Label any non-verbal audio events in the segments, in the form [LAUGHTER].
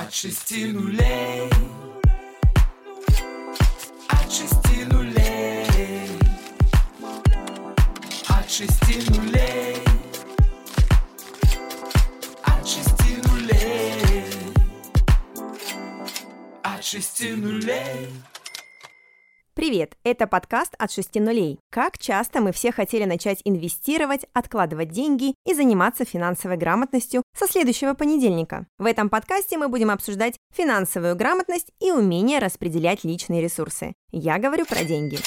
От шести нулей От шести нулей От шести нулей От шести нулей От шести нулей Привет! Это подкаст «От шести нулей». Как часто мы все хотели начать инвестировать, откладывать деньги и заниматься финансовой грамотностью со следующего понедельника. В этом подкасте мы будем обсуждать финансовую грамотность и умение распределять личные ресурсы. Я говорю про деньги.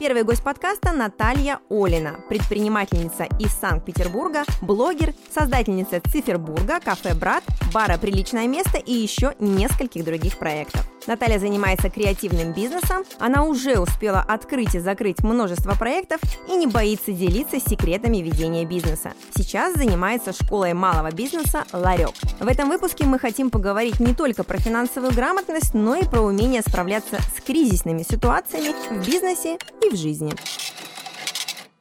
Первый гость подкаста Наталья Олина, предпринимательница из Санкт-Петербурга, блогер, создательница Цифербурга, кафе «Брат», бара «Приличное место» и еще нескольких других проектов. Наталья занимается креативным бизнесом, она уже успела открыть и закрыть множество проектов и не боится делиться секретами ведения бизнеса. Сейчас занимается школой малого бизнеса «Ларек». В этом выпуске мы хотим поговорить не только про финансовую грамотность, но и про умение справляться с кризисными ситуациями в бизнесе и в жизни.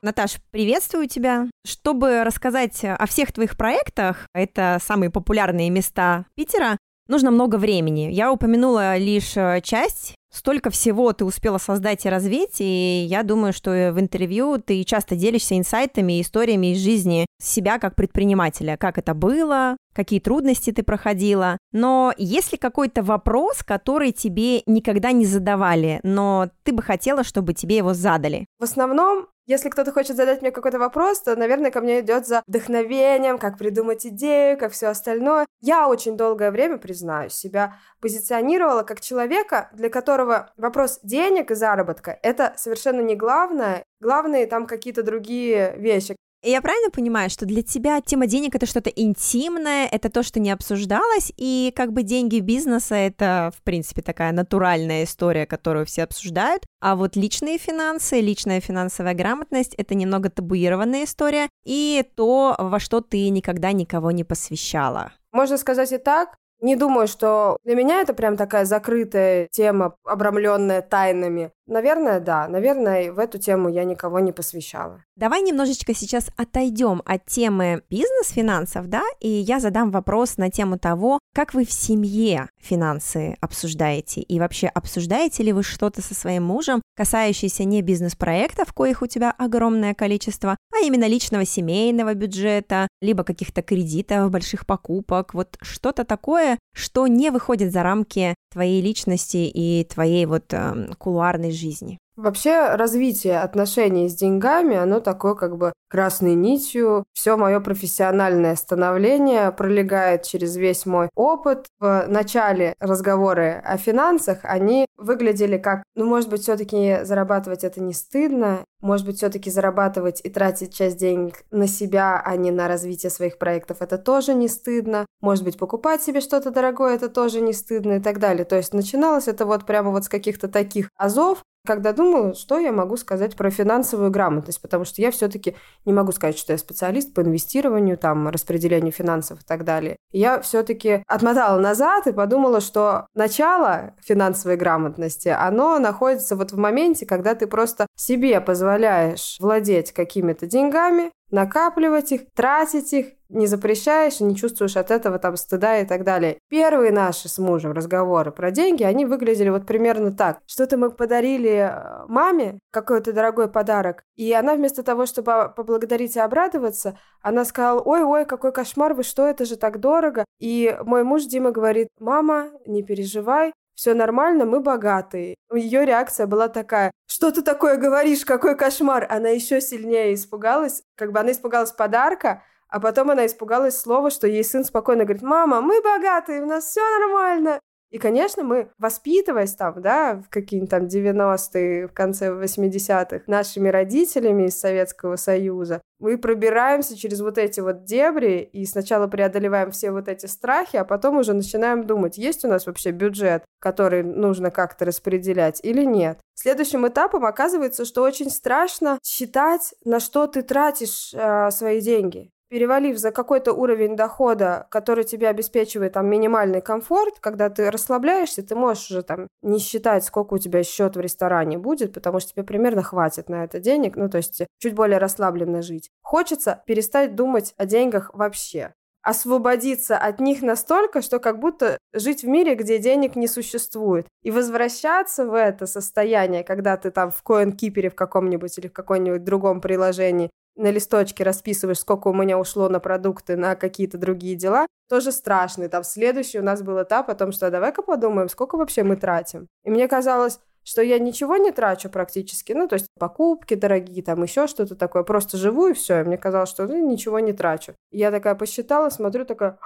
Наташ, приветствую тебя. Чтобы рассказать о всех твоих проектах, это самые популярные места Питера, нужно много времени. Я упомянула лишь э, часть. Столько всего ты успела создать и развить, и я думаю, что в интервью ты часто делишься инсайтами и историями из жизни себя как предпринимателя, как это было, какие трудности ты проходила. Но есть ли какой-то вопрос, который тебе никогда не задавали, но ты бы хотела, чтобы тебе его задали? В основном если кто-то хочет задать мне какой-то вопрос, то, наверное, ко мне идет за вдохновением, как придумать идею, как все остальное. Я очень долгое время, признаю, себя позиционировала как человека, для которого вопрос денег и заработка — это совершенно не главное. Главные там какие-то другие вещи. Я правильно понимаю, что для тебя тема денег это что-то интимное, это то, что не обсуждалось, и как бы деньги бизнеса это, в принципе, такая натуральная история, которую все обсуждают, а вот личные финансы, личная финансовая грамотность это немного табуированная история, и то, во что ты никогда никого не посвящала. Можно сказать и так, не думаю, что для меня это прям такая закрытая тема, обрамленная тайнами. Наверное, да. Наверное, в эту тему я никого не посвящала. Давай немножечко сейчас отойдем от темы бизнес-финансов, да, и я задам вопрос на тему того, как вы в семье финансы обсуждаете, и вообще обсуждаете ли вы что-то со своим мужем, касающееся не бизнес-проектов, коих у тебя огромное количество, а именно личного семейного бюджета, либо каких-то кредитов, больших покупок, вот что-то такое, что не выходит за рамки твоей личности и твоей вот э, кулуарной жизни? Вообще развитие отношений с деньгами, оно такое как бы красной нитью. Все мое профессиональное становление пролегает через весь мой опыт. В начале разговоры о финансах, они выглядели как, ну, может быть, все-таки зарабатывать это не стыдно, может быть, все-таки зарабатывать и тратить часть денег на себя, а не на развитие своих проектов, это тоже не стыдно. Может быть, покупать себе что-то дорогое, это тоже не стыдно и так далее. То есть начиналось это вот прямо вот с каких-то таких азов, когда думала, что я могу сказать про финансовую грамотность, потому что я все-таки не могу сказать, что я специалист по инвестированию, там, распределению финансов и так далее. Я все-таки отмотала назад и подумала, что начало финансовой грамотности, оно находится вот в моменте, когда ты просто себе позволяешь владеть какими-то деньгами, накапливать их, тратить их, не запрещаешь и не чувствуешь от этого там стыда и так далее. Первые наши с мужем разговоры про деньги, они выглядели вот примерно так. Что-то мы подарили э, маме, какой-то дорогой подарок, и она вместо того, чтобы поблагодарить и обрадоваться, она сказала, ой-ой, какой кошмар, вы что, это же так дорого. И мой муж Дима говорит, мама, не переживай, все нормально, мы богатые. Ее реакция была такая, что ты такое говоришь, какой кошмар. Она еще сильнее испугалась, как бы она испугалась подарка, а потом она испугалась слова, что ей сын спокойно говорит, мама, мы богатые, у нас все нормально. И, конечно, мы, воспитываясь там, да, в какие-нибудь там 90-е, в конце 80-х, нашими родителями из Советского Союза, мы пробираемся через вот эти вот дебри и сначала преодолеваем все вот эти страхи, а потом уже начинаем думать, есть у нас вообще бюджет, который нужно как-то распределять или нет. Следующим этапом оказывается, что очень страшно считать, на что ты тратишь э, свои деньги перевалив за какой-то уровень дохода, который тебе обеспечивает там минимальный комфорт, когда ты расслабляешься, ты можешь уже там не считать, сколько у тебя счет в ресторане будет, потому что тебе примерно хватит на это денег, ну то есть чуть более расслабленно жить. Хочется перестать думать о деньгах вообще. освободиться от них настолько, что как будто жить в мире, где денег не существует. И возвращаться в это состояние, когда ты там в CoinKeeper в каком-нибудь или в каком-нибудь другом приложении на листочке расписываешь, сколько у меня ушло на продукты, на какие-то другие дела, тоже страшно. И там следующий у нас был этап о том, что «А давай-ка подумаем, сколько вообще мы тратим. И мне казалось, что я ничего не трачу практически, ну, то есть покупки дорогие, там еще что-то такое, просто живу и все. И мне казалось, что ну, ничего не трачу. я такая посчитала, смотрю, такая,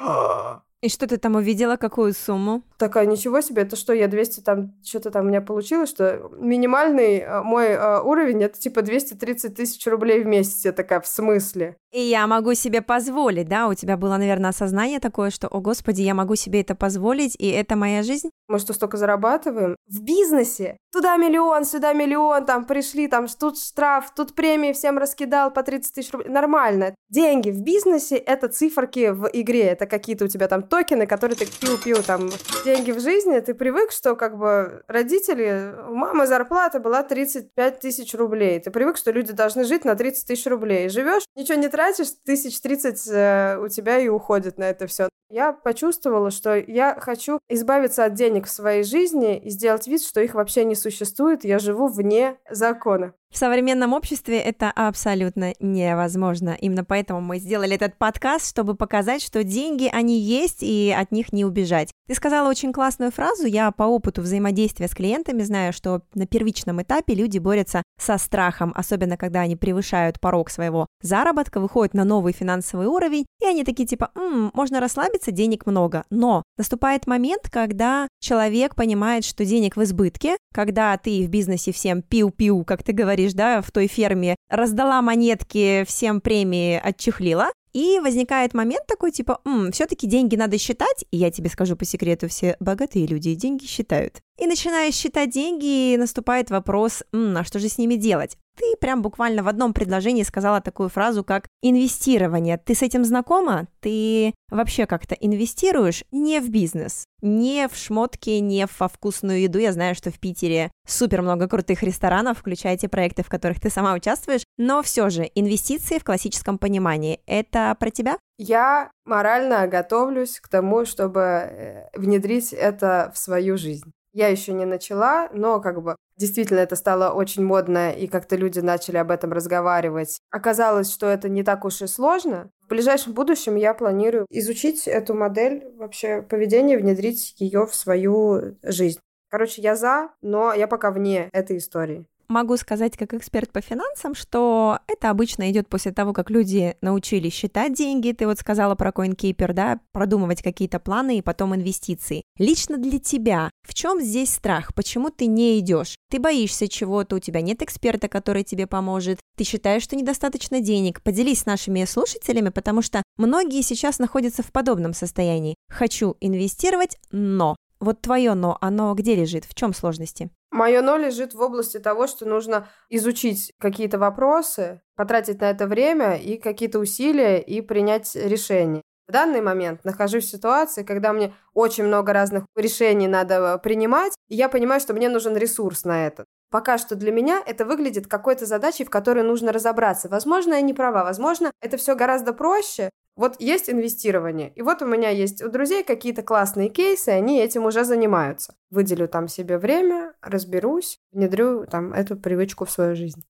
и что ты там увидела, какую сумму? Такая, ничего себе, это что, я 200 там, что-то там у меня получилось, что минимальный э, мой э, уровень, это типа 230 тысяч рублей в месяц. Я такая, в смысле? И я могу себе позволить, да? У тебя было, наверное, осознание такое, что, о господи, я могу себе это позволить, и это моя жизнь? Мы что, столько зарабатываем? В бизнесе? Туда миллион, сюда миллион, там пришли, там тут штраф, тут премии всем раскидал по 30 тысяч рублей. Нормально. Деньги в бизнесе — это циферки в игре, это какие-то у тебя там токены, которые ты пил-пил там деньги в жизни, ты привык, что как бы родители, у мамы зарплата была 35 тысяч рублей. Ты привык, что люди должны жить на 30 тысяч рублей. Живешь, ничего не тратишь, тысяч 30 э, у тебя и уходит на это все. Я почувствовала, что я хочу избавиться от денег в своей жизни и сделать вид, что их вообще не существует. Я живу вне закона. В современном обществе это абсолютно невозможно. Именно поэтому мы сделали этот подкаст, чтобы показать, что деньги, они есть, и от них не убежать. Ты сказала очень классную фразу. Я по опыту взаимодействия с клиентами знаю, что на первичном этапе люди борются со страхом, особенно когда они превышают порог своего заработка, выходят на новый финансовый уровень, и они такие типа, М, можно расслабиться, денег много. Но наступает момент, когда человек понимает, что денег в избытке, когда ты в бизнесе всем пиу-пиу, как ты говоришь, да, в той ферме, раздала монетки, всем премии отчехлила, и возникает момент такой, типа, все-таки деньги надо считать, и я тебе скажу по секрету, все богатые люди деньги считают. И начинаешь считать деньги, наступает вопрос, а что же с ними делать? Ты прям буквально в одном предложении сказала такую фразу, как инвестирование. Ты с этим знакома? Ты вообще как-то инвестируешь не в бизнес, не в шмотки, не во вкусную еду. Я знаю, что в Питере супер много крутых ресторанов, включая те проекты, в которых ты сама участвуешь. Но все же инвестиции в классическом понимании – это про тебя? Я морально готовлюсь к тому, чтобы э, внедрить это в свою жизнь. Я еще не начала, но как бы действительно это стало очень модно, и как-то люди начали об этом разговаривать. Оказалось, что это не так уж и сложно. В ближайшем будущем я планирую изучить эту модель вообще поведения, внедрить ее в свою жизнь. Короче, я за, но я пока вне этой истории. Могу сказать как эксперт по финансам, что это обычно идет после того, как люди научились считать деньги, ты вот сказала про CoinKeeper, да, продумывать какие-то планы и потом инвестиции. Лично для тебя, в чем здесь страх? Почему ты не идешь? Ты боишься чего-то, у тебя нет эксперта, который тебе поможет, ты считаешь, что недостаточно денег. Поделись с нашими слушателями, потому что многие сейчас находятся в подобном состоянии. Хочу инвестировать, но вот твое но, оно где лежит? В чем сложности? Мое но лежит в области того, что нужно изучить какие-то вопросы, потратить на это время и какие-то усилия и принять решение. В данный момент нахожусь в ситуации, когда мне очень много разных решений надо принимать, и я понимаю, что мне нужен ресурс на это. Пока что для меня это выглядит какой-то задачей, в которой нужно разобраться. Возможно, я не права, возможно, это все гораздо проще, вот есть инвестирование, и вот у меня есть у друзей какие-то классные кейсы, они этим уже занимаются. Выделю там себе время, разберусь, внедрю там эту привычку в свою жизнь.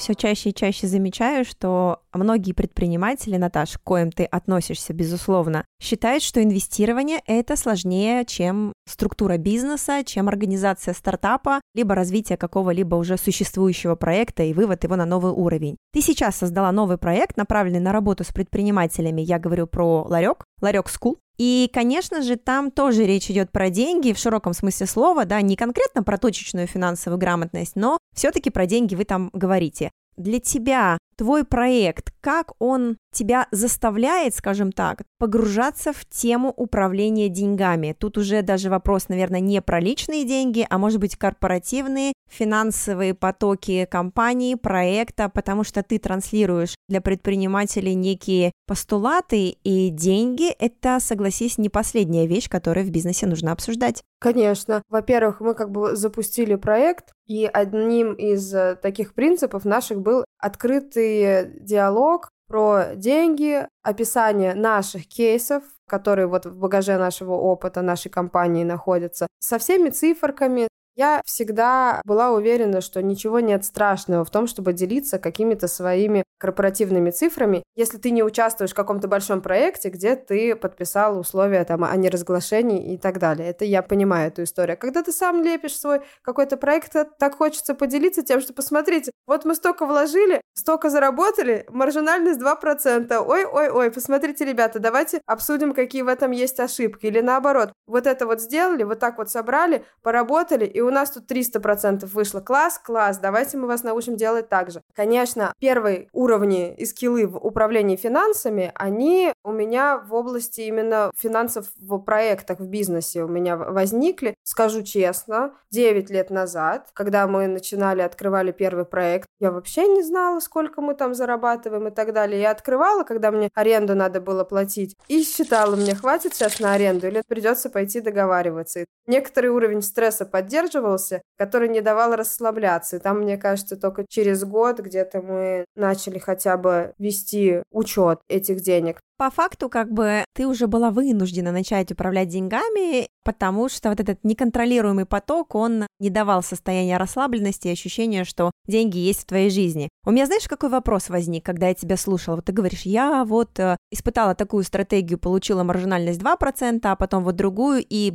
Все чаще и чаще замечаю, что многие предприниматели, Наташ, к коим ты относишься, безусловно, считают, что инвестирование — это сложнее, чем структура бизнеса, чем организация стартапа, либо развитие какого-либо уже существующего проекта и вывод его на новый уровень. Ты сейчас создала новый проект, направленный на работу с предпринимателями. Я говорю про Ларек, Ларек School. И, конечно же, там тоже речь идет про деньги в широком смысле слова, да, не конкретно про точечную финансовую грамотность, но все-таки про деньги вы там говорите. Для тебя твой проект, как он тебя заставляет, скажем так, погружаться в тему управления деньгами. Тут уже даже вопрос, наверное, не про личные деньги, а может быть корпоративные, финансовые потоки компании, проекта, потому что ты транслируешь для предпринимателей некие постулаты, и деньги – это, согласись, не последняя вещь, которую в бизнесе нужно обсуждать. Конечно. Во-первых, мы как бы запустили проект, и одним из э, таких принципов наших был открытый диалог про деньги, описание наших кейсов, которые вот в багаже нашего опыта нашей компании находятся, со всеми циферками, я всегда была уверена, что ничего нет страшного в том, чтобы делиться какими-то своими корпоративными цифрами, если ты не участвуешь в каком-то большом проекте, где ты подписал условия там, о неразглашении и так далее. Это я понимаю эту историю. Когда ты сам лепишь свой какой-то проект, так хочется поделиться тем, что посмотрите, вот мы столько вложили, столько заработали, маржинальность 2%. Ой-ой-ой, посмотрите, ребята, давайте обсудим, какие в этом есть ошибки. Или наоборот, вот это вот сделали, вот так вот собрали, поработали, и у нас тут 300% вышло. Класс, класс, давайте мы вас научим делать так же. Конечно, первый уровни и скиллы в управлении финансами, они у меня в области именно финансов в проектах, в бизнесе у меня возникли. Скажу честно, 9 лет назад, когда мы начинали, открывали первый проект, я вообще не знала, сколько мы там зарабатываем и так далее. Я открывала, когда мне аренду надо было платить, и считала, мне хватит сейчас на аренду или придется пойти договариваться. Некоторый уровень стресса поддерживал, поддерживался, который не давал расслабляться. И там, мне кажется, только через год где-то мы начали хотя бы вести учет этих денег. По факту, как бы ты уже была вынуждена начать управлять деньгами, потому что вот этот неконтролируемый поток, он не давал состояния расслабленности и ощущения, что деньги есть в твоей жизни. У меня, знаешь, какой вопрос возник, когда я тебя слушала? Вот ты говоришь, я вот э, испытала такую стратегию, получила маржинальность 2%, а потом вот другую, и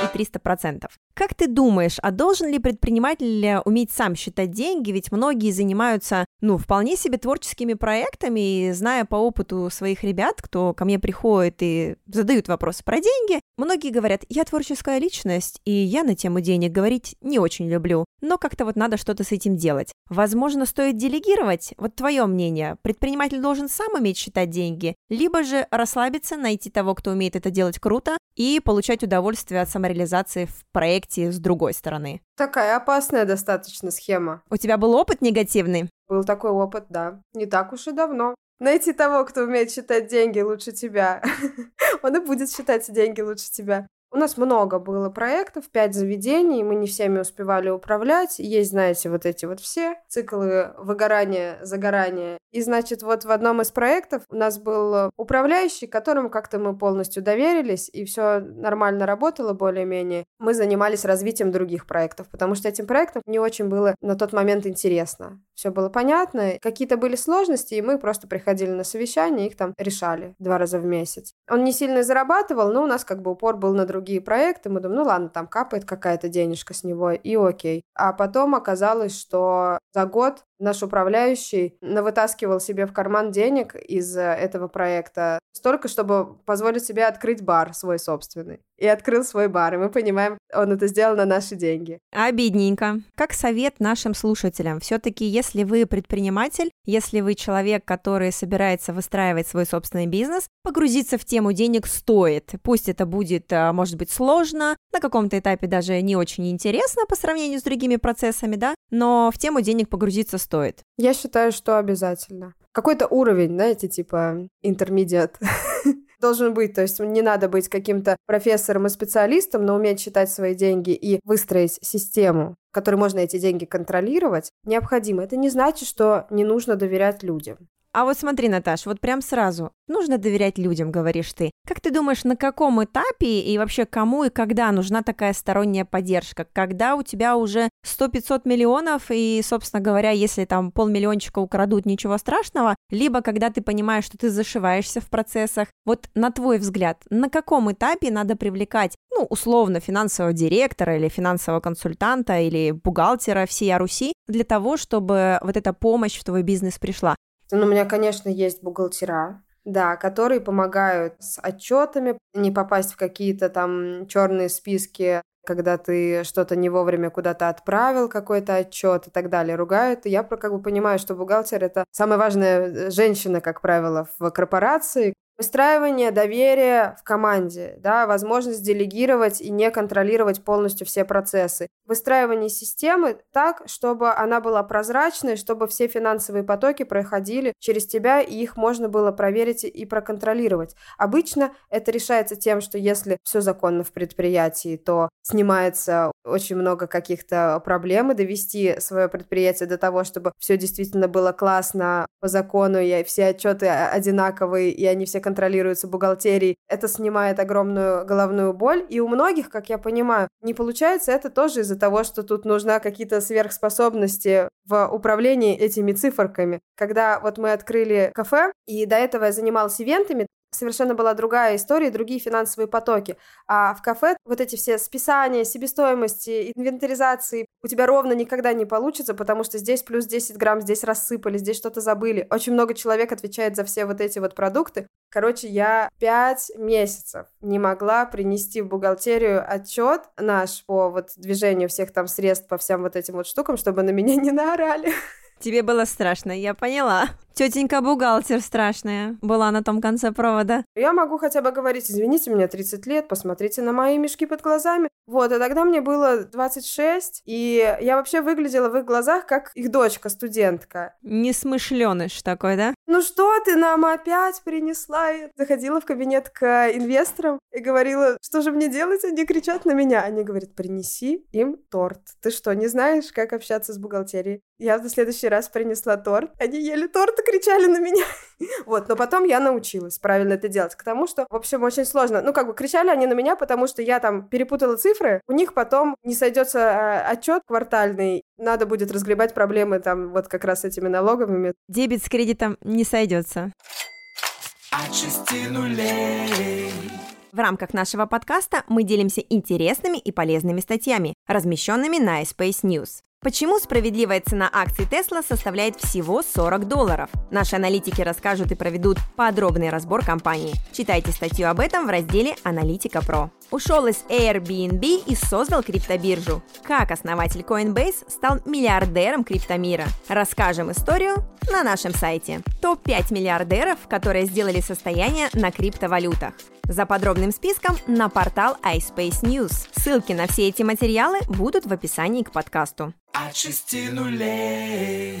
и 300%. Как ты думаешь, а должен ли предприниматель уметь сам считать деньги? Ведь многие занимаются, ну, вполне себе творческими проектами, и зная по опыту своих ребят, кто ко мне приходит и задают вопросы про деньги, многие говорят, я творческая личность, и я на тему денег говорить не очень люблю, но как-то вот надо что-то с этим делать. Возможно, стоит делегировать? Вот твое мнение, предприниматель должен сам уметь считать деньги, либо же расслабиться, найти того, кто умеет это делать круто, и получать удовольствие от самореализации в проекте с другой стороны. Такая опасная достаточно схема. У тебя был опыт негативный? Был такой опыт, да. Не так уж и давно. Найти того, кто умеет считать деньги лучше тебя. [LAUGHS] Он и будет считать деньги лучше тебя. У нас много было проектов, пять заведений, мы не всеми успевали управлять. Есть, знаете, вот эти вот все циклы выгорания, загорания. И, значит, вот в одном из проектов у нас был управляющий, которому как-то мы полностью доверились, и все нормально работало более-менее. Мы занимались развитием других проектов, потому что этим проектам не очень было на тот момент интересно. Все было понятно, какие-то были сложности, и мы просто приходили на совещание, их там решали два раза в месяц. Он не сильно зарабатывал, но у нас как бы упор был на другие другие проекты, мы думаем, ну ладно, там капает какая-то денежка с него, и окей. А потом оказалось, что за год наш управляющий навытаскивал себе в карман денег из э, этого проекта столько, чтобы позволить себе открыть бар свой собственный. И открыл свой бар, и мы понимаем, он это сделал на наши деньги. Обидненько. Как совет нашим слушателям, все-таки, если вы предприниматель, если вы человек, который собирается выстраивать свой собственный бизнес, погрузиться в тему денег стоит. Пусть это будет, э, может быть, сложно, на каком-то этапе даже не очень интересно по сравнению с другими процессами, да, но в тему денег погрузиться стоит? Я считаю, что обязательно. Какой-то уровень, знаете, типа интермедиат [LAUGHS] должен быть. То есть не надо быть каким-то профессором и специалистом, но уметь считать свои деньги и выстроить систему, в которой можно эти деньги контролировать, необходимо. Это не значит, что не нужно доверять людям. А вот смотри, Наташ, вот прям сразу. Нужно доверять людям, говоришь ты. Как ты думаешь, на каком этапе и вообще кому и когда нужна такая сторонняя поддержка? Когда у тебя уже 100-500 миллионов и, собственно говоря, если там полмиллиончика украдут, ничего страшного, либо когда ты понимаешь, что ты зашиваешься в процессах. Вот на твой взгляд, на каком этапе надо привлекать, ну, условно, финансового директора или финансового консультанта или бухгалтера всей Руси для того, чтобы вот эта помощь в твой бизнес пришла? Ну, у меня, конечно, есть бухгалтера, да, которые помогают с отчетами, не попасть в какие-то там черные списки, когда ты что-то не вовремя куда-то отправил, какой-то отчет и так далее, ругают. И я как бы понимаю, что бухгалтер это самая важная э, женщина, как правило, в корпорации, Выстраивание доверия в команде, да, возможность делегировать и не контролировать полностью все процессы. Выстраивание системы так, чтобы она была прозрачной, чтобы все финансовые потоки проходили через тебя, и их можно было проверить и проконтролировать. Обычно это решается тем, что если все законно в предприятии, то снимается очень много каких-то проблем и довести свое предприятие до того, чтобы все действительно было классно по закону, и все отчеты одинаковые, и они все контролируются бухгалтерией. Это снимает огромную головную боль, и у многих, как я понимаю, не получается это тоже из-за того, что тут нужна какие-то сверхспособности в управлении этими циферками. Когда вот мы открыли кафе, и до этого я занималась ивентами, совершенно была другая история, другие финансовые потоки. А в кафе вот эти все списания, себестоимости, инвентаризации у тебя ровно никогда не получится, потому что здесь плюс 10 грамм, здесь рассыпали, здесь что-то забыли. Очень много человек отвечает за все вот эти вот продукты. Короче, я пять месяцев не могла принести в бухгалтерию отчет наш по вот движению всех там средств по всем вот этим вот штукам, чтобы на меня [LAUGHS] не наорали. Тебе было страшно, я поняла. Тетенька-бухгалтер страшная была на том конце провода. Я могу хотя бы говорить, извините, мне 30 лет, посмотрите на мои мешки под глазами. Вот, а тогда мне было 26, и я вообще выглядела в их глазах как их дочка, студентка. Несмышленыш такой, да? Ну что ты нам опять принесла? Я заходила в кабинет к инвесторам и говорила, что же мне делать? Они кричат на меня. Они говорят, принеси им торт. Ты что, не знаешь, как общаться с бухгалтерией? Я в следующий раз принесла торт. Они ели торт и кричали на меня. [LAUGHS] Вот, но потом я научилась правильно это делать, к тому, что, в общем, очень сложно. Ну, как бы кричали они на меня, потому что я там перепутала цифры, у них потом не сойдется э, отчет квартальный, надо будет разгребать проблемы там вот как раз с этими налоговыми. Дебет с кредитом не сойдется. От шести нулей. В рамках нашего подкаста мы делимся интересными и полезными статьями, размещенными на Space News. Почему справедливая цена акций Tesla составляет всего 40 долларов? Наши аналитики расскажут и проведут подробный разбор компании. Читайте статью об этом в разделе «Аналитика Про». Ушел из Airbnb и создал криптобиржу. Как основатель Coinbase стал миллиардером криптомира? Расскажем историю на нашем сайте. Топ-5 миллиардеров, которые сделали состояние на криптовалютах. За подробным списком на портал iSpace News. Ссылки на все эти материалы будут в описании к подкасту. От шести нулей.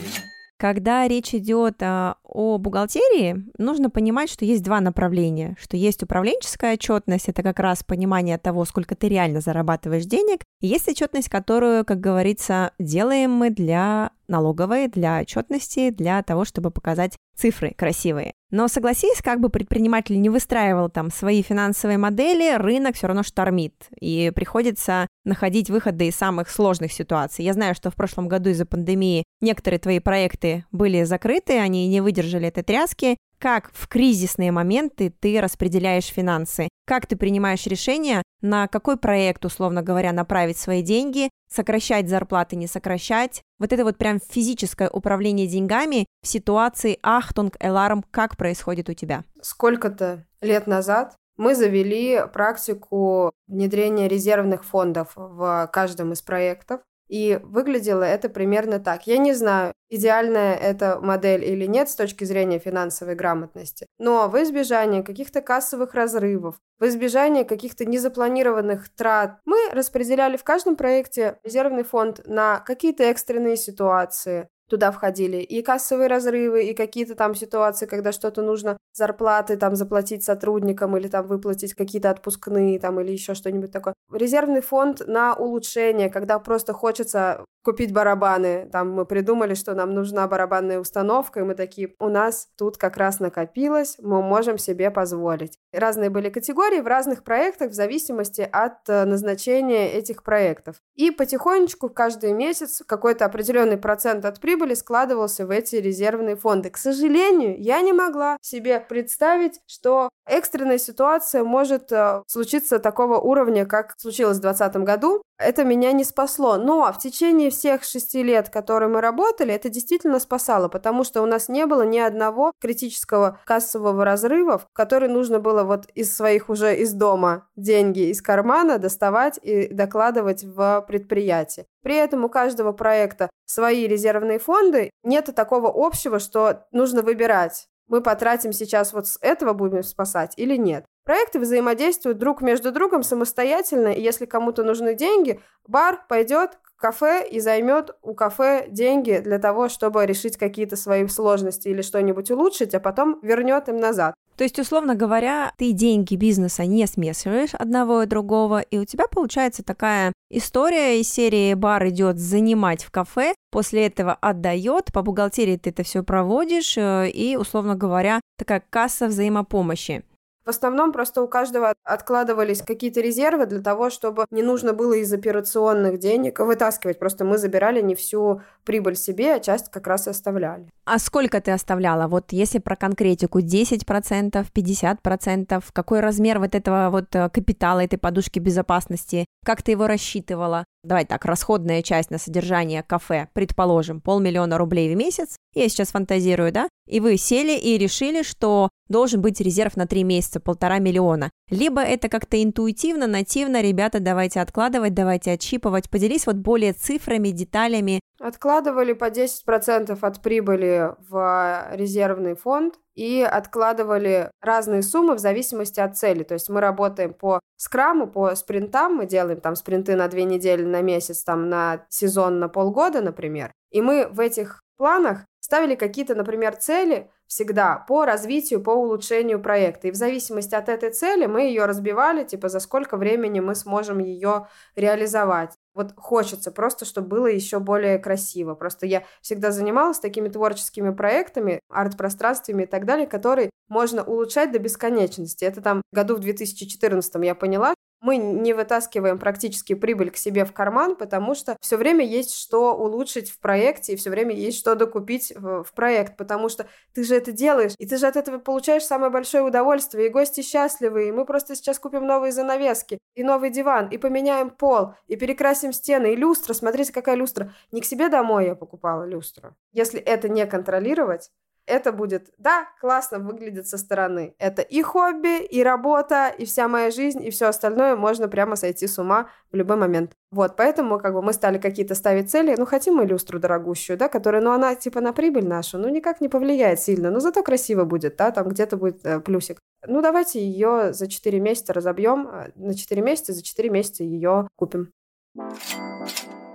Когда речь идет а, о бухгалтерии, нужно понимать, что есть два направления. Что есть управленческая отчетность, это как раз понимание того, сколько ты реально зарабатываешь денег. И есть отчетность, которую, как говорится, делаем мы для налоговой, для отчетности, для того, чтобы показать цифры красивые. Но согласись, как бы предприниматель не выстраивал там свои финансовые модели, рынок все равно штормит, и приходится находить выходы из самых сложных ситуаций. Я знаю, что в прошлом году из-за пандемии некоторые твои проекты были закрыты, они не выдержали этой тряски, как в кризисные моменты ты распределяешь финансы, как ты принимаешь решение, на какой проект, условно говоря, направить свои деньги, сокращать зарплаты, не сокращать. Вот это вот прям физическое управление деньгами в ситуации ахтунг, эларм, как происходит у тебя? Сколько-то лет назад мы завели практику внедрения резервных фондов в каждом из проектов. И выглядело это примерно так. Я не знаю, идеальная эта модель или нет с точки зрения финансовой грамотности, но в избежание каких-то кассовых разрывов, в избежание каких-то незапланированных трат, мы распределяли в каждом проекте резервный фонд на какие-то экстренные ситуации, туда входили и кассовые разрывы, и какие-то там ситуации, когда что-то нужно зарплаты там заплатить сотрудникам или там выплатить какие-то отпускные там или еще что-нибудь такое. Резервный фонд на улучшение, когда просто хочется купить барабаны. Там мы придумали, что нам нужна барабанная установка, и мы такие, у нас тут как раз накопилось, мы можем себе позволить. Разные были категории в разных проектах в зависимости от э, назначения этих проектов. И потихонечку каждый месяц какой-то определенный процент от прибыли складывался в эти резервные фонды. К сожалению, я не могла себе представить, что экстренная ситуация может э, случиться такого уровня, как случилось в 2020 году. Это меня не спасло. Но в течение всех шести лет, которые мы работали, это действительно спасало, потому что у нас не было ни одного критического кассового разрыва, который нужно было вот из своих уже из дома деньги из кармана доставать и докладывать в предприятие. При этом у каждого проекта свои резервные фонды. Нет такого общего, что нужно выбирать мы потратим сейчас вот с этого будем спасать или нет. Проекты взаимодействуют друг между другом самостоятельно, и если кому-то нужны деньги, бар пойдет к кафе и займет у кафе деньги для того, чтобы решить какие-то свои сложности или что-нибудь улучшить, а потом вернет им назад. То есть, условно говоря, ты деньги бизнеса не смешиваешь одного и другого, и у тебя получается такая история из серии «Бар идет занимать в кафе», после этого отдает, по бухгалтерии ты это все проводишь, э, и, условно говоря, такая касса взаимопомощи. В основном просто у каждого откладывались какие-то резервы для того, чтобы не нужно было из операционных денег вытаскивать. Просто мы забирали не всю прибыль себе, а часть как раз и оставляли. А сколько ты оставляла? Вот если про конкретику, 10%, 50%, какой размер вот этого вот э, капитала, этой подушки безопасности, как ты его рассчитывала? Давай так, расходная часть на содержание кафе, предположим, полмиллиона рублей в месяц, я сейчас фантазирую, да, и вы сели и решили, что должен быть резерв на 3 месяца, полтора миллиона. Либо это как-то интуитивно, нативно, ребята, давайте откладывать, давайте отщипывать. Поделись вот более цифрами, деталями. Откладывали по 10% от прибыли в резервный фонд и откладывали разные суммы в зависимости от цели. То есть мы работаем по скраму, по спринтам, мы делаем там спринты на две недели, на месяц, там на сезон, на полгода, например. И мы в этих планах ставили какие-то, например, цели всегда по развитию, по улучшению проекта. И в зависимости от этой цели мы ее разбивали, типа за сколько времени мы сможем ее реализовать. Вот хочется просто, чтобы было еще более красиво. Просто я всегда занималась такими творческими проектами, арт-пространствами и так далее, которые можно улучшать до бесконечности. Это там году в 2014 я поняла, мы не вытаскиваем практически прибыль к себе в карман, потому что все время есть что улучшить в проекте, и все время есть что докупить в, в проект, потому что ты же это делаешь, и ты же от этого получаешь самое большое удовольствие, и гости счастливы, и мы просто сейчас купим новые занавески, и новый диван, и поменяем пол, и перекрасим стены, и люстра, смотрите, какая люстра. Не к себе домой я покупала люстру. Если это не контролировать, это будет, да, классно выглядит со стороны. Это и хобби, и работа, и вся моя жизнь, и все остальное можно прямо сойти с ума в любой момент. Вот, поэтому как бы мы стали какие-то ставить цели, ну, хотим мы люстру дорогущую, да, которая, ну, она типа на прибыль нашу, ну, никак не повлияет сильно, но зато красиво будет, да, там где-то будет э, плюсик. Ну, давайте ее за 4 месяца разобьем, э, на 4 месяца, за 4 месяца ее купим.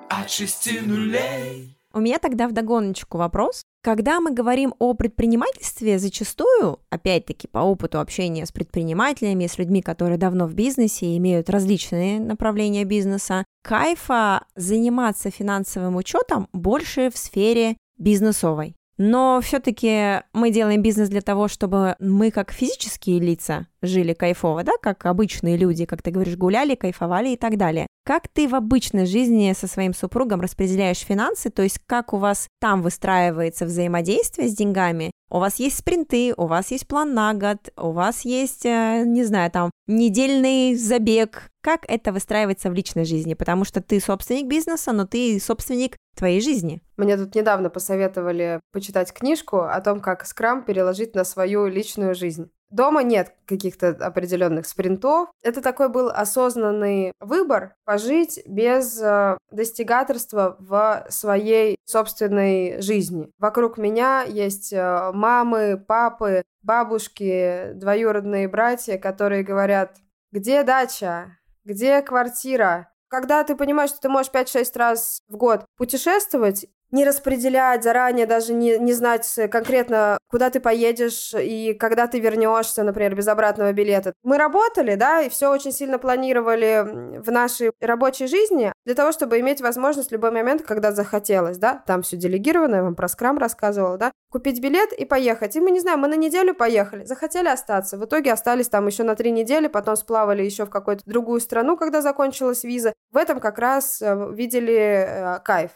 От шести нулей у меня тогда вдогоночку вопрос. Когда мы говорим о предпринимательстве, зачастую, опять-таки по опыту общения с предпринимателями, с людьми, которые давно в бизнесе и имеют различные направления бизнеса, кайфа заниматься финансовым учетом больше в сфере бизнесовой. Но все-таки мы делаем бизнес для того, чтобы мы как физические лица жили кайфово, да, как обычные люди, как ты говоришь, гуляли, кайфовали и так далее. Как ты в обычной жизни со своим супругом распределяешь финансы, то есть как у вас там выстраивается взаимодействие с деньгами? У вас есть спринты, у вас есть план на год, у вас есть, э, не знаю, там, недельный забег. Как это выстраивается в личной жизни? Потому что ты собственник бизнеса, но ты собственник твоей жизни. Мне тут недавно посоветовали почитать книжку о том, как скрам переложить на свою личную жизнь. Дома нет каких-то определенных спринтов. Это такой был осознанный выбор пожить без э, достигаторства в своей собственной жизни. Вокруг меня есть э, мамы, папы, бабушки, двоюродные братья, которые говорят, где дача, где квартира, когда ты понимаешь, что ты можешь 5-6 раз в год путешествовать не распределять заранее, даже не, не знать конкретно, куда ты поедешь и когда ты вернешься, например, без обратного билета. Мы работали, да, и все очень сильно планировали в нашей рабочей жизни для того, чтобы иметь возможность в любой момент, когда захотелось, да, там все делегировано, я вам про скрам рассказывала, да, купить билет и поехать. И мы, не знаем, мы на неделю поехали, захотели остаться. В итоге остались там еще на три недели, потом сплавали еще в какую-то другую страну, когда закончилась виза. В этом как раз э, видели э, кайф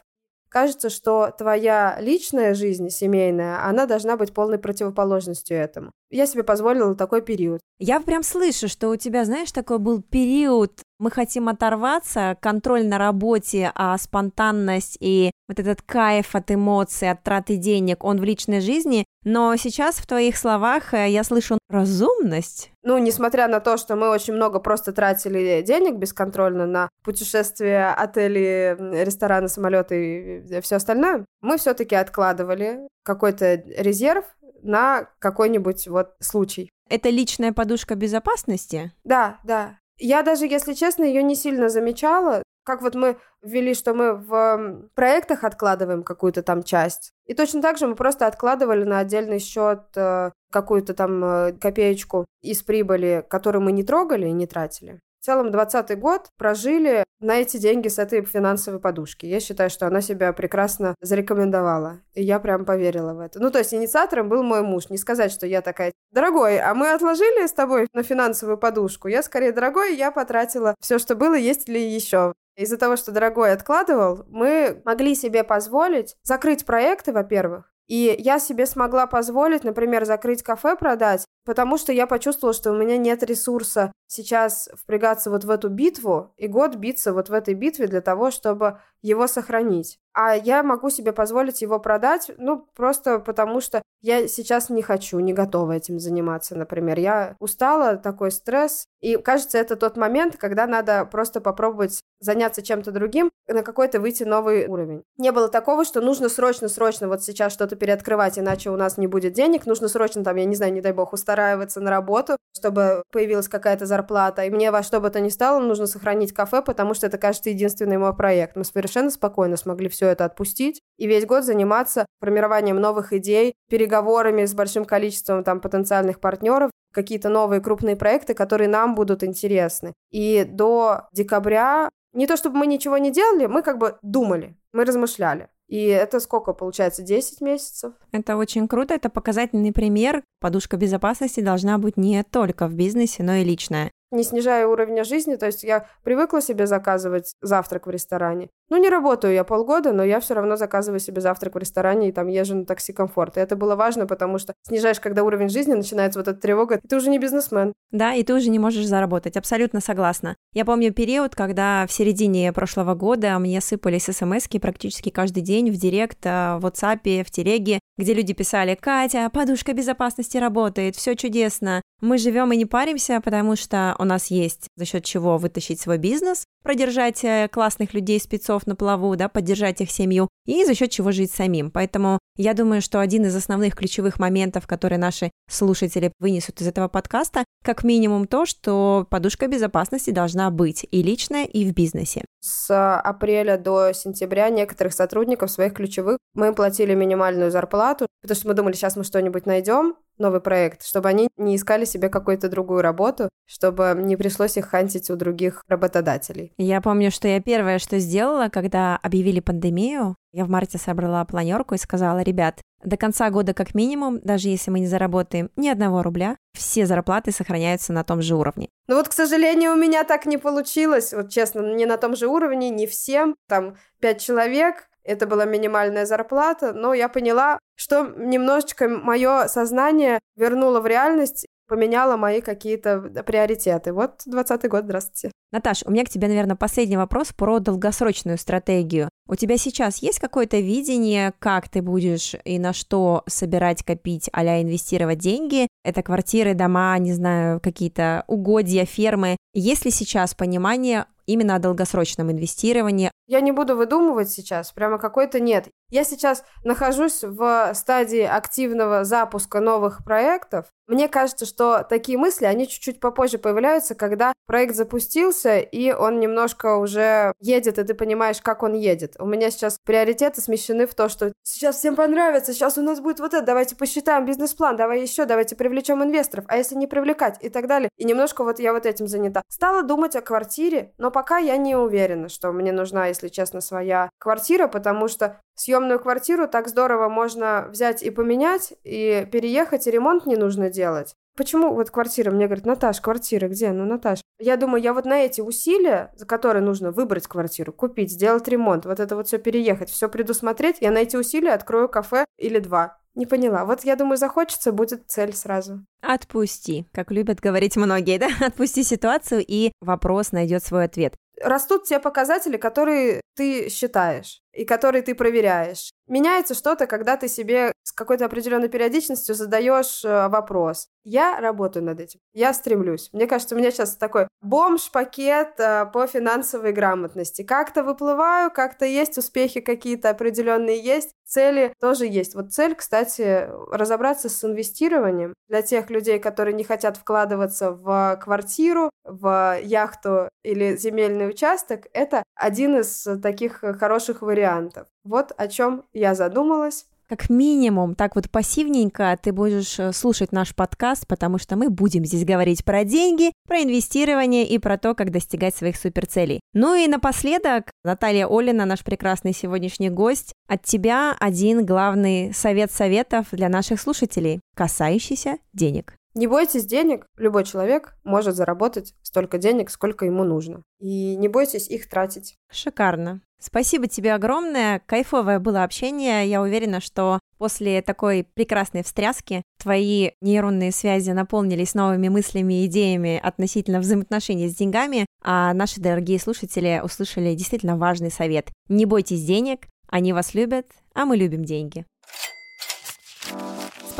кажется, что твоя личная жизнь семейная, она должна быть полной противоположностью этому. Я себе позволила такой период. Я прям слышу, что у тебя, знаешь, такой был период, мы хотим оторваться, контроль на работе, а спонтанность и вот этот кайф от эмоций, от траты денег, он в личной жизни, но сейчас в твоих словах э, я слышу разумность. Ну, несмотря на то, что мы очень много просто тратили денег бесконтрольно на путешествия, отели, рестораны, самолеты и все остальное, мы все-таки откладывали какой-то резерв на какой-нибудь вот случай. Это личная подушка безопасности? Да, да. Я даже, если честно, ее не сильно замечала. Как вот мы ввели, что мы в проектах откладываем какую-то там часть. И точно так же мы просто откладывали на отдельный счет э, какую-то там э, копеечку из прибыли, которую мы не трогали и не тратили. В целом 2020 год прожили на эти деньги с этой финансовой подушки. Я считаю, что она себя прекрасно зарекомендовала. И я прям поверила в это. Ну, то есть инициатором был мой муж. Не сказать, что я такая, дорогой, а мы отложили с тобой на финансовую подушку? Я скорее, дорогой, я потратила все, что было, есть ли еще. Из-за того, что дорогой откладывал, мы могли себе позволить закрыть проекты, во-первых, и я себе смогла позволить, например, закрыть кафе, продать, потому что я почувствовала, что у меня нет ресурса сейчас впрягаться вот в эту битву и год биться вот в этой битве для того, чтобы его сохранить. А я могу себе позволить его продать, ну, просто потому что я сейчас не хочу, не готова этим заниматься, например. Я устала, такой стресс. И кажется, это тот момент, когда надо просто попробовать заняться чем-то другим, на какой-то выйти новый уровень. Не было такого, что нужно срочно-срочно вот сейчас что-то переоткрывать, иначе у нас не будет денег. Нужно срочно, там, я не знаю, не дай бог, устраиваться на работу, чтобы появилась какая-то зарплата. И мне во что бы то ни стало, нужно сохранить кафе, потому что это, кажется, единственный мой проект. Мы совершенно спокойно смогли все это отпустить и весь год заниматься формированием новых идей, переговорами с большим количеством там потенциальных партнеров, какие-то новые крупные проекты, которые нам будут интересны. И до декабря не то чтобы мы ничего не делали, мы как бы думали, мы размышляли. И это сколько получается? 10 месяцев? Это очень круто, это показательный пример. Подушка безопасности должна быть не только в бизнесе, но и личная не снижая уровня жизни. То есть я привыкла себе заказывать завтрак в ресторане. Ну, не работаю я полгода, но я все равно заказываю себе завтрак в ресторане и там езжу на такси комфорт. И это было важно, потому что снижаешь, когда уровень жизни начинается вот эта тревога, ты уже не бизнесмен. Да, и ты уже не можешь заработать. Абсолютно согласна. Я помню период, когда в середине прошлого года мне сыпались смс практически каждый день в директ, э, в WhatsApp, в телеге, где люди писали «Катя, подушка безопасности работает, все чудесно, мы живем и не паримся, потому что у нас есть за счет чего вытащить свой бизнес, продержать э, классных людей, спецов на плаву, да, поддержать их семью, и за счет чего жить самим. Поэтому я думаю, что один из основных ключевых моментов, которые наши слушатели вынесут из этого подкаста, как минимум то, что подушка безопасности должна быть и личная, и в бизнесе. С апреля до сентября некоторых сотрудников своих ключевых мы им платили минимальную зарплату, потому что мы думали, сейчас мы что-нибудь найдем, новый проект, чтобы они не искали себе какую-то другую работу, чтобы не пришлось их хантить у других работодателей. Я помню, что я первое, что сделала, когда объявили пандемию, я в марте собрала планерку и сказала, ребят, до конца года как минимум, даже если мы не заработаем ни одного рубля, все зарплаты сохраняются на том же уровне. Ну вот, к сожалению, у меня так не получилось. Вот честно, не на том же уровне, не всем. Там пять человек, это была минимальная зарплата, но я поняла, что немножечко мое сознание вернуло в реальность, поменяло мои какие-то приоритеты. Вот 20 год, здравствуйте. Наташ, у меня к тебе, наверное, последний вопрос про долгосрочную стратегию. У тебя сейчас есть какое-то видение, как ты будешь и на что собирать, копить, а инвестировать деньги? Это квартиры, дома, не знаю, какие-то угодья, фермы. Есть ли сейчас понимание именно о долгосрочном инвестировании. Я не буду выдумывать сейчас, прямо какой-то нет. Я сейчас нахожусь в стадии активного запуска новых проектов. Мне кажется, что такие мысли, они чуть-чуть попозже появляются, когда проект запустился, и он немножко уже едет, и ты понимаешь, как он едет. У меня сейчас приоритеты смещены в то, что сейчас всем понравится, сейчас у нас будет вот это, давайте посчитаем бизнес-план, давай еще, давайте привлечем инвесторов, а если не привлекать и так далее. И немножко вот я вот этим занята. Стала думать о квартире, но пока я не уверена, что мне нужна, если честно, своя квартира, потому что съемную квартиру так здорово можно взять и поменять, и переехать, и ремонт не нужно делать. Почему вот квартира? Мне говорят, Наташ, квартира где? Ну, Наташ. Я думаю, я вот на эти усилия, за которые нужно выбрать квартиру, купить, сделать ремонт, вот это вот все переехать, все предусмотреть, я на эти усилия открою кафе или два. Не поняла. Вот я думаю, захочется, будет цель сразу. Отпусти, как любят говорить многие, да? [LAUGHS] Отпусти ситуацию, и вопрос найдет свой ответ растут те показатели, которые ты считаешь и которые ты проверяешь. Меняется что-то, когда ты себе с какой-то определенной периодичностью задаешь э, вопрос. Я работаю над этим, я стремлюсь. Мне кажется, у меня сейчас такой бомж-пакет э, по финансовой грамотности. Как-то выплываю, как-то есть успехи какие-то определенные есть, цели тоже есть. Вот цель, кстати, разобраться с инвестированием для тех людей, которые не хотят вкладываться в квартиру, в яхту или земельный участок, это один из таких хороших вариантов. Вот о чем я задумалась как минимум, так вот пассивненько ты будешь э, слушать наш подкаст, потому что мы будем здесь говорить про деньги, про инвестирование и про то, как достигать своих суперцелей. Ну и напоследок, Наталья Олина, наш прекрасный сегодняшний гость, от тебя один главный совет советов для наших слушателей, касающийся денег. Не бойтесь денег, любой человек может заработать столько денег, сколько ему нужно. И не бойтесь их тратить. Шикарно. Спасибо тебе огромное. Кайфовое было общение. Я уверена, что после такой прекрасной встряски твои нейронные связи наполнились новыми мыслями и идеями относительно взаимоотношений с деньгами, а наши дорогие слушатели услышали действительно важный совет. Не бойтесь денег, они вас любят, а мы любим деньги.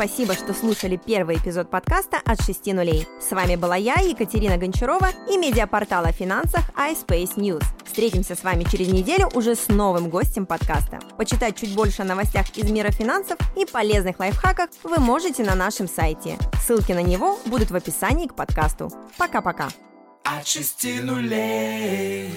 Спасибо, что слушали первый эпизод подкаста «От 6 нулей». С вами была я, Екатерина Гончарова и медиапортал о финансах iSpace News. Встретимся с вами через неделю уже с новым гостем подкаста. Почитать чуть больше о новостях из мира финансов и полезных лайфхаках вы можете на нашем сайте. Ссылки на него будут в описании к подкасту. Пока-пока. От шести нулей.